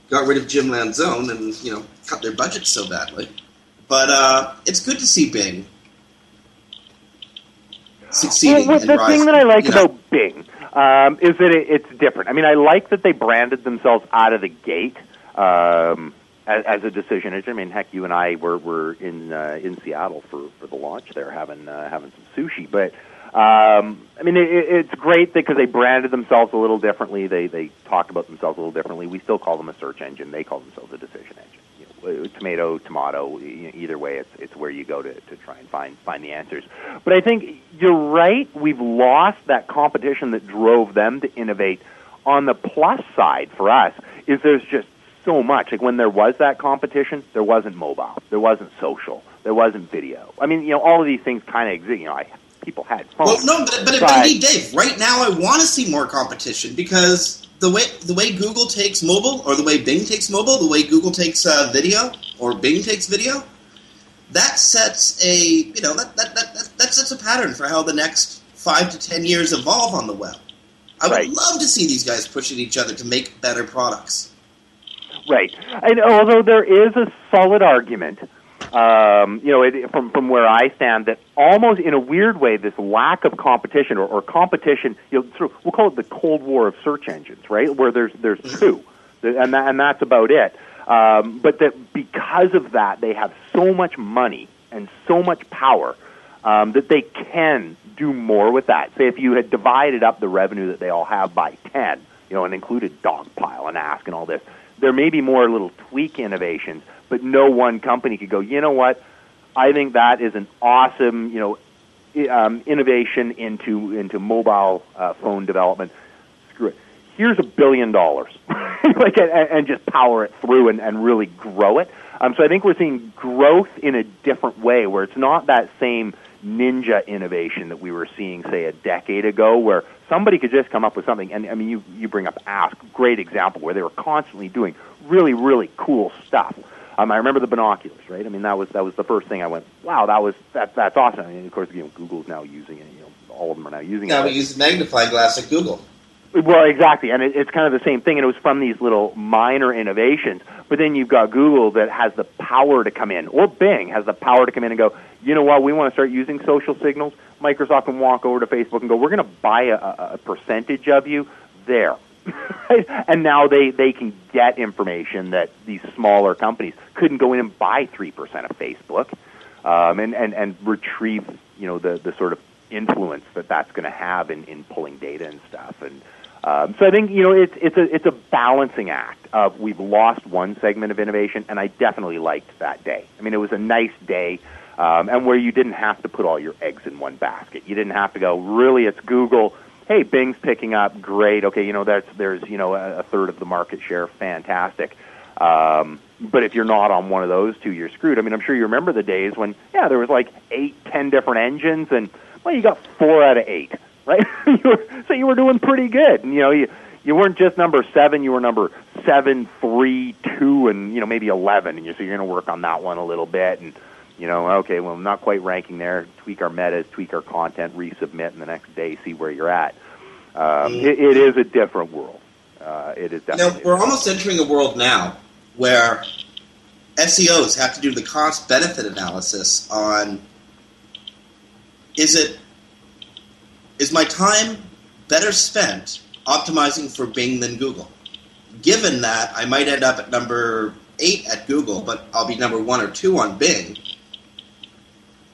Speaker 1: got rid of Jim Lanzone and you know cut their budget so badly. But uh, it's good to see Bing succeeding
Speaker 2: Well, the
Speaker 1: rising.
Speaker 2: thing that I like
Speaker 1: you know.
Speaker 2: about Bing um, is that it, it's different. I mean, I like that they branded themselves out of the gate um, as, as a decision engine. I mean, heck, you and I were were in uh, in Seattle for, for the launch there, having uh, having some sushi. But um, I mean, it, it's great because they branded themselves a little differently. They they talk about themselves a little differently. We still call them a search engine. They call themselves a decision engine. Uh, tomato, tomato. Either way, it's it's where you go to, to try and find find the answers. But I think you're right. We've lost that competition that drove them to innovate. On the plus side for us is there's just so much. Like when there was that competition, there wasn't mobile, there wasn't social, there wasn't video. I mean, you know, all of these things kind of exist. You know, I, people had phones.
Speaker 1: Well, no, but, but, but indeed, Dave. Right now, I want to see more competition because the way the way Google takes mobile, or the way Bing takes mobile, the way Google takes uh, video, or Bing takes video, that sets a you know that that, that, that that sets a pattern for how the next five to ten years evolve on the web. I would
Speaker 2: Right.
Speaker 1: love to see these guys pushing each other to make better products.
Speaker 2: Right. And although there is a solid argument, um, you know, it, from from where I stand, that almost in a weird way, this lack of competition or, or competition, you know, sort of, we'll call it the Cold War of search engines, right? Where there's there's two, and that, and that's about it. Um, but that because of that, they have so much money and so much power um, that they can do more with that. Say if you had divided up the revenue that they all have by ten, you know, and included Dogpile and Ask and all this, there may be more little tweak innovations, but no one company could go. You know what? I think that is an awesome, you know, um, innovation into into mobile uh, phone development. Screw it. Here's a billion dollars, like, and, and just power it through and, and really grow it. Um, so I think we're seeing growth in a different way, where it's not that same ninja innovation that we were seeing, say, a decade ago, where somebody could just come up with something. And I mean, you you bring up Ask, great example, where they were constantly doing really really cool stuff. Um, I remember the binoculars, right? I mean, that was that was the first thing I went, wow, that was that that's awesome. I mean, of course, you know, Google's now using it. You know, all of them are now using
Speaker 1: Now
Speaker 2: it.
Speaker 1: Now we use magnifying glass at Google.
Speaker 2: Well, exactly, and it, it's kind of the same thing, and it was from these little minor innovations. But then you've got Google that has the power to come in, or Bing has the power to come in and go, you know what, we want to start using social signals. Microsoft can walk over to Facebook and go, we're going to buy a, a percentage of you there. and now they, they can get information that these smaller companies couldn't go in and buy 3% of Facebook um, and, and, and retrieve, you know, the, the sort of influence that that's going to have in, in pulling data and stuff. And um, so I think, you know, it's, it's, a, it's a balancing act of we've lost one segment of innovation, and I definitely liked that day. I mean, it was a nice day. Um, and where you didn't have to put all your eggs in one basket. You didn't have to go, really, it's Google. Hey, Bing's picking up. Great. Okay, you know, that's, there's, you know, a, a third of the market share. Fantastic. Um, but if you're not on one of those two, you're screwed. I mean, I'm sure you remember the days when, yeah, there was like eight, ten different engines, and well, you got four out of eight, right? you were, so you were doing pretty good. And, you know, you you weren't just number seven; you were number seven, three, two, and you know maybe eleven. And you so you're going to work on that one a little bit, and you know, okay, well, I'm not quite ranking there. Tweak our metas, tweak our content, resubmit, and the next day see where you're at. Um, it, it is a different world. Uh, it is
Speaker 1: Now, we're almost entering a world now where SEOs have to do the cost benefit analysis on is it is my time better spent optimizing for Bing than Google? Given that I might end up at number eight at Google, but I'll be number one or two on Bing.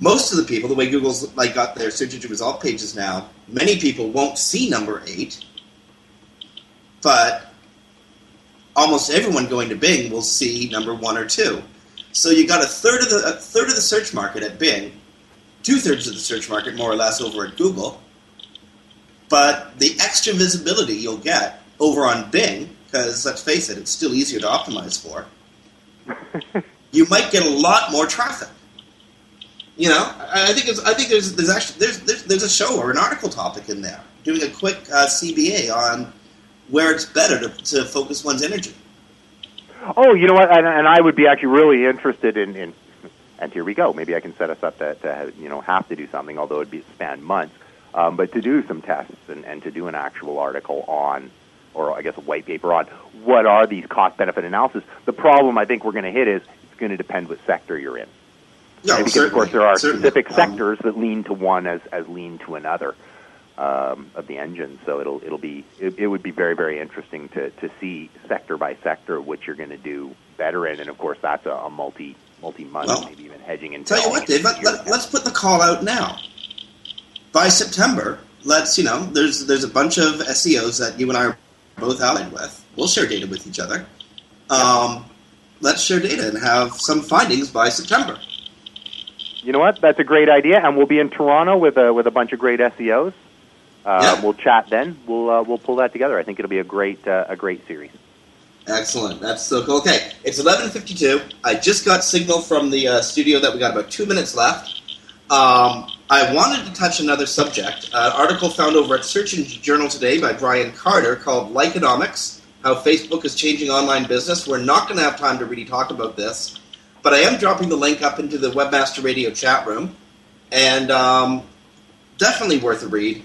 Speaker 1: Most of the people, the way Google's like got their search engine result pages now, many people won't see number eight, but almost everyone going to Bing will see number one or two. So you got a third of the a third of the search market at Bing, two thirds of the search market more or less over at Google. But the extra visibility you'll get over on Bing, because let's face it, it's still easier to optimize for. you might get a lot more traffic. You know, I think it's, I think there's there's actually there's, there's there's a show or an article topic in there doing a quick uh, CBA on where it's better to, to focus one's energy.
Speaker 2: Oh, you know what? And, and I would be actually really interested in, in. And here we go. Maybe I can set us up to, to you know have to do something, although it'd be span months. Um, but to do some tests and, and to do an actual article on, or I guess a white paper on what are these cost benefit analysis. The problem I think we're going to hit is it's going to depend what sector you're in.
Speaker 1: No,
Speaker 2: because of course there are
Speaker 1: certainly.
Speaker 2: specific
Speaker 1: Um,
Speaker 2: sectors that lean to one as, as lean to another um, of the engine. So it'll it'll be it, it would be very very interesting to, to see sector by sector what you're going to do better in, and of course that's a, a multi multi month,
Speaker 1: Well,
Speaker 2: maybe even hedging and
Speaker 1: Tell you what, Dave, let, let, let's put the call out now. By September, let's you know, there's there's a bunch of SEOs that you and I are both allied with. We'll share data with each other. Um, let's share data and have some findings by September.
Speaker 2: You know what? That's a great idea, and we'll be in Toronto with a with a bunch of great SEOs. Uh,
Speaker 1: Yeah.
Speaker 2: We'll chat then. We'll uh, we'll pull that together. I think it'll be a great uh, a great series.
Speaker 1: Excellent. That's so cool. Okay, it's eleven fifty-two. I just got signal from the uh, studio that we got about two minutes left. Um, I wanted to touch another subject. Uh, an article found over at Search Engine Journal today by Brian Carter called "Likeonomics: How Facebook is Changing Online Business." We're not going to have time to really talk about this, but I am dropping the link up into the Webmaster Radio chat room. and um, definitely worth a read.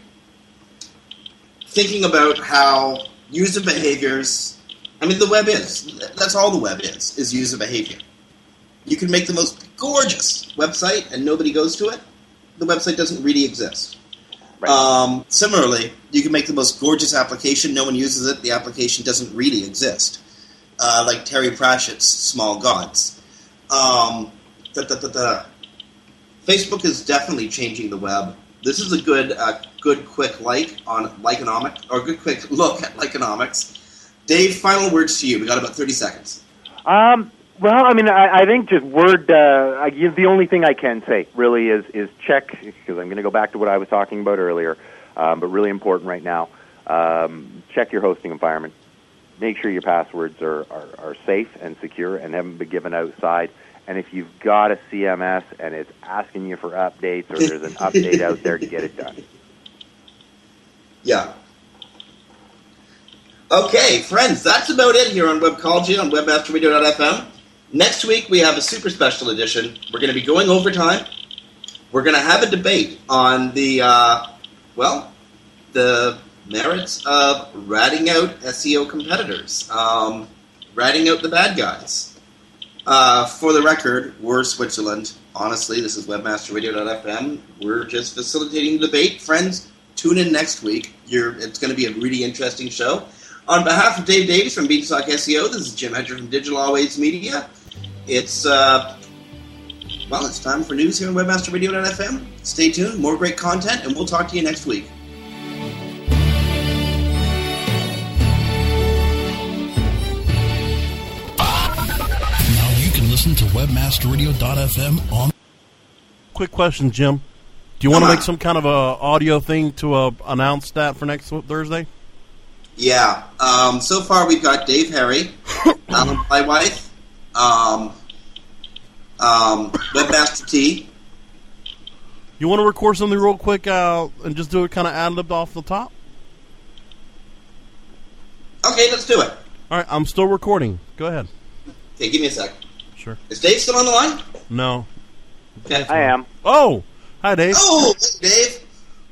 Speaker 1: Thinking about how user behaviors. I mean, the web is. That's all the web is, is user behavior. You can make the most gorgeous website and nobody goes to it. The website doesn't really exist. Um, similarly, you can make the most gorgeous application, no one uses it, the application doesn't really exist. Uh, like Terry Pratchett's Small Gods. Um, da, da, da, da. Facebook is definitely changing the web. This is a good, uh, good quick like on Likeonomics, or good quick look at Likeonomics. Dave, final words to you. We got about 30 seconds.
Speaker 2: Um, well, I mean, I, I think just word. Uh, I, the only thing I can say really is is check because I'm going to go back to what I was talking about earlier, um, but really important right now. Um, check your hosting environment. Make sure your passwords are, are, are safe and secure and haven't been given outside. And if you've got a CMS and it's asking you for updates or there's an update out there, to get it done.
Speaker 1: Yeah. Okay, friends, that's about it here on Webcology on webmasterradio.fm. Next week we have a super special edition. We're going to be going overtime. We're going to have a debate on the, uh, well, the merits of ratting out SEO competitors, um, ratting out the bad guys. Uh, for the record, we're Switzerland. Honestly, this is webmasterradio.fm. We're just facilitating the debate. Friends, tune in next week. You're, it's going to be a really interesting show. On behalf of Dave Davies from Beanstalk SEO, this is Jim Hedger from Digital Always Media. It's, uh, well, it's time for news here on webmasterradio.fm. Stay tuned, more great content, and we'll talk to you next week.
Speaker 11: Now you can listen to webmasterradio.fm on
Speaker 3: Quick question, Jim. Do you want to
Speaker 1: Come
Speaker 3: make some kind of a audio thing to uh, announce that for next Thursday?
Speaker 1: Yeah. Um, so far, we've got Dave Harry, Alan Bleiweiss, um, um, Webmaster T.
Speaker 3: You want to record something real quick uh, and just do it kind of ad libbed off the top?
Speaker 1: Okay, let's do it.
Speaker 3: All right, I'm still recording. Go ahead.
Speaker 1: Okay, give me a sec.
Speaker 3: Sure.
Speaker 1: Is Dave still on the line?
Speaker 3: No.
Speaker 1: Okay.
Speaker 2: I am.
Speaker 3: Oh, hi, Dave.
Speaker 1: Oh, Dave.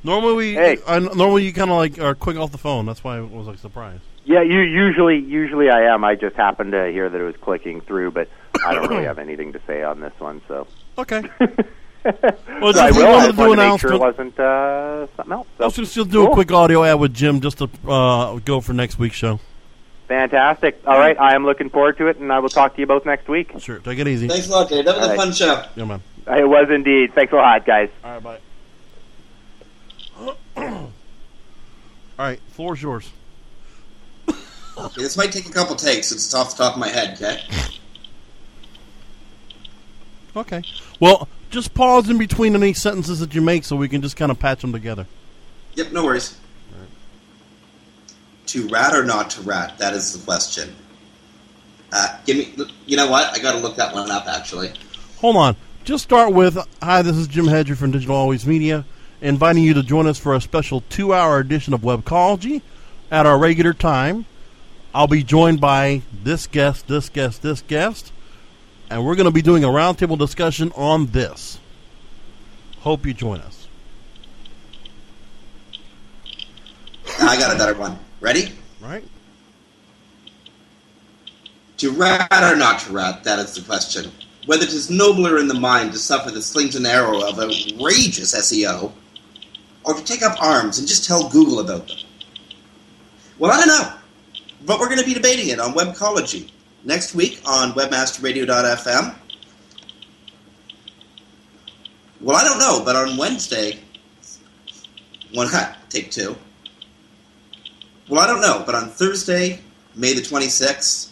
Speaker 3: Normally we,
Speaker 2: Hey.
Speaker 3: I, normally you kind of like are quick off the phone. That's why I was like surprised.
Speaker 2: Yeah, you usually usually I am. I just happened to hear that it was clicking through, but I don't really have anything to say on this one. So
Speaker 3: okay.
Speaker 2: well,
Speaker 3: just
Speaker 2: I
Speaker 3: if you
Speaker 2: will.
Speaker 3: wanted
Speaker 2: I
Speaker 3: to
Speaker 2: just
Speaker 3: do an
Speaker 2: to make sure it wasn't uh, something else. So.
Speaker 3: Let's just still do a quick audio ad with Jim just to uh, go for next week's show.
Speaker 2: Fantastic. All right, I am looking forward to it, and I will talk to you both next week.
Speaker 3: Sure. Take it easy.
Speaker 1: Thanks a lot, Dave. That was
Speaker 2: All
Speaker 1: a
Speaker 2: right.
Speaker 1: fun show.
Speaker 3: Yeah, man.
Speaker 2: It was indeed. Thanks a lot, guys.
Speaker 3: All right, bye. All right, floor's yours.
Speaker 1: Okay, this might take a couple takes since it's off the top of my head, okay?
Speaker 3: Okay. Well, just pause in between any sentences that you make so we can just kind of patch them together.
Speaker 1: Yep, no worries. To rat or not to rat? That is the question. Uh, give me. You know what? I got to look that one up. Actually,
Speaker 3: Hold on. Just start with Hi, this is Jim Hedger from Digital Always Media, inviting you to join us for a special two hour edition of Webcology at our regular time. I'll be joined by this guest, this guest, this guest, and we're going to be doing a roundtable discussion on this. Hope you join us.
Speaker 1: I got a better one. Ready?
Speaker 3: Right.
Speaker 1: To rat or not to rat? That is the question. Whether it is nobler in the mind to suffer the slings and arrow of outrageous SEO, or to take up arms and just tell Google about them. Well, I don't know. But we're going to be debating it on Webcology next week on webmasterradio.fm. Well, I don't know, but on Wednesday, one take two. Well, I don't know, but on Thursday, May the 26th,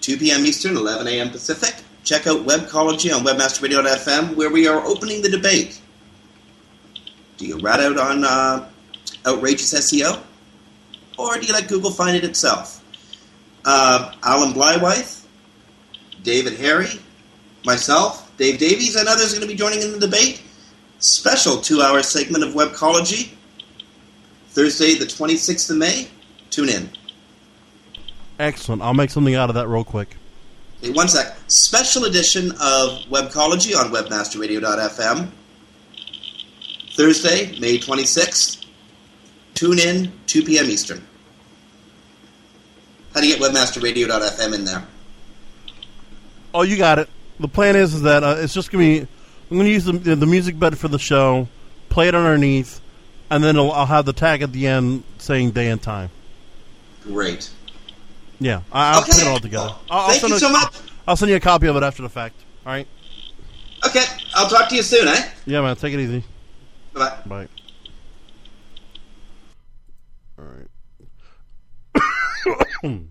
Speaker 1: 2 p.m. Eastern, 11 a.m. Pacific, check out Webcology on webmasterradio.fm where we are opening the debate. Do you rat out on uh, outrageous SEO? Or do you let Google find it itself? Uh, Alan Bleiweiss, David Harry, myself, Dave Davies, and others are going to be joining in the debate. Special two hour segment of Webcology. Thursday, the 26th of May. Tune in.
Speaker 3: Excellent. I'll make something out of that real quick.
Speaker 1: One sec. Special edition of Webcology on webmasterradio.fm. Thursday, May 26th. Tune in, 2 p.m. Eastern. How do you get webmasterradio.fm in there?
Speaker 3: Oh, you got it. The plan is, is that uh, it's just gonna be. I'm gonna use the the music bed for the show, play it underneath, and then I'll, I'll have the tag at the end saying day and time.
Speaker 1: Great.
Speaker 3: Yeah, I, I'll
Speaker 1: Okay.
Speaker 3: put it all together. I'll, I'll
Speaker 1: Thank
Speaker 3: send
Speaker 1: you
Speaker 3: a-
Speaker 1: so much.
Speaker 3: I'll send you a copy of it after the fact. All right.
Speaker 1: Okay, I'll talk to you soon, eh?
Speaker 3: Yeah, man. Take it easy.
Speaker 1: Bye.
Speaker 3: Bye. All right.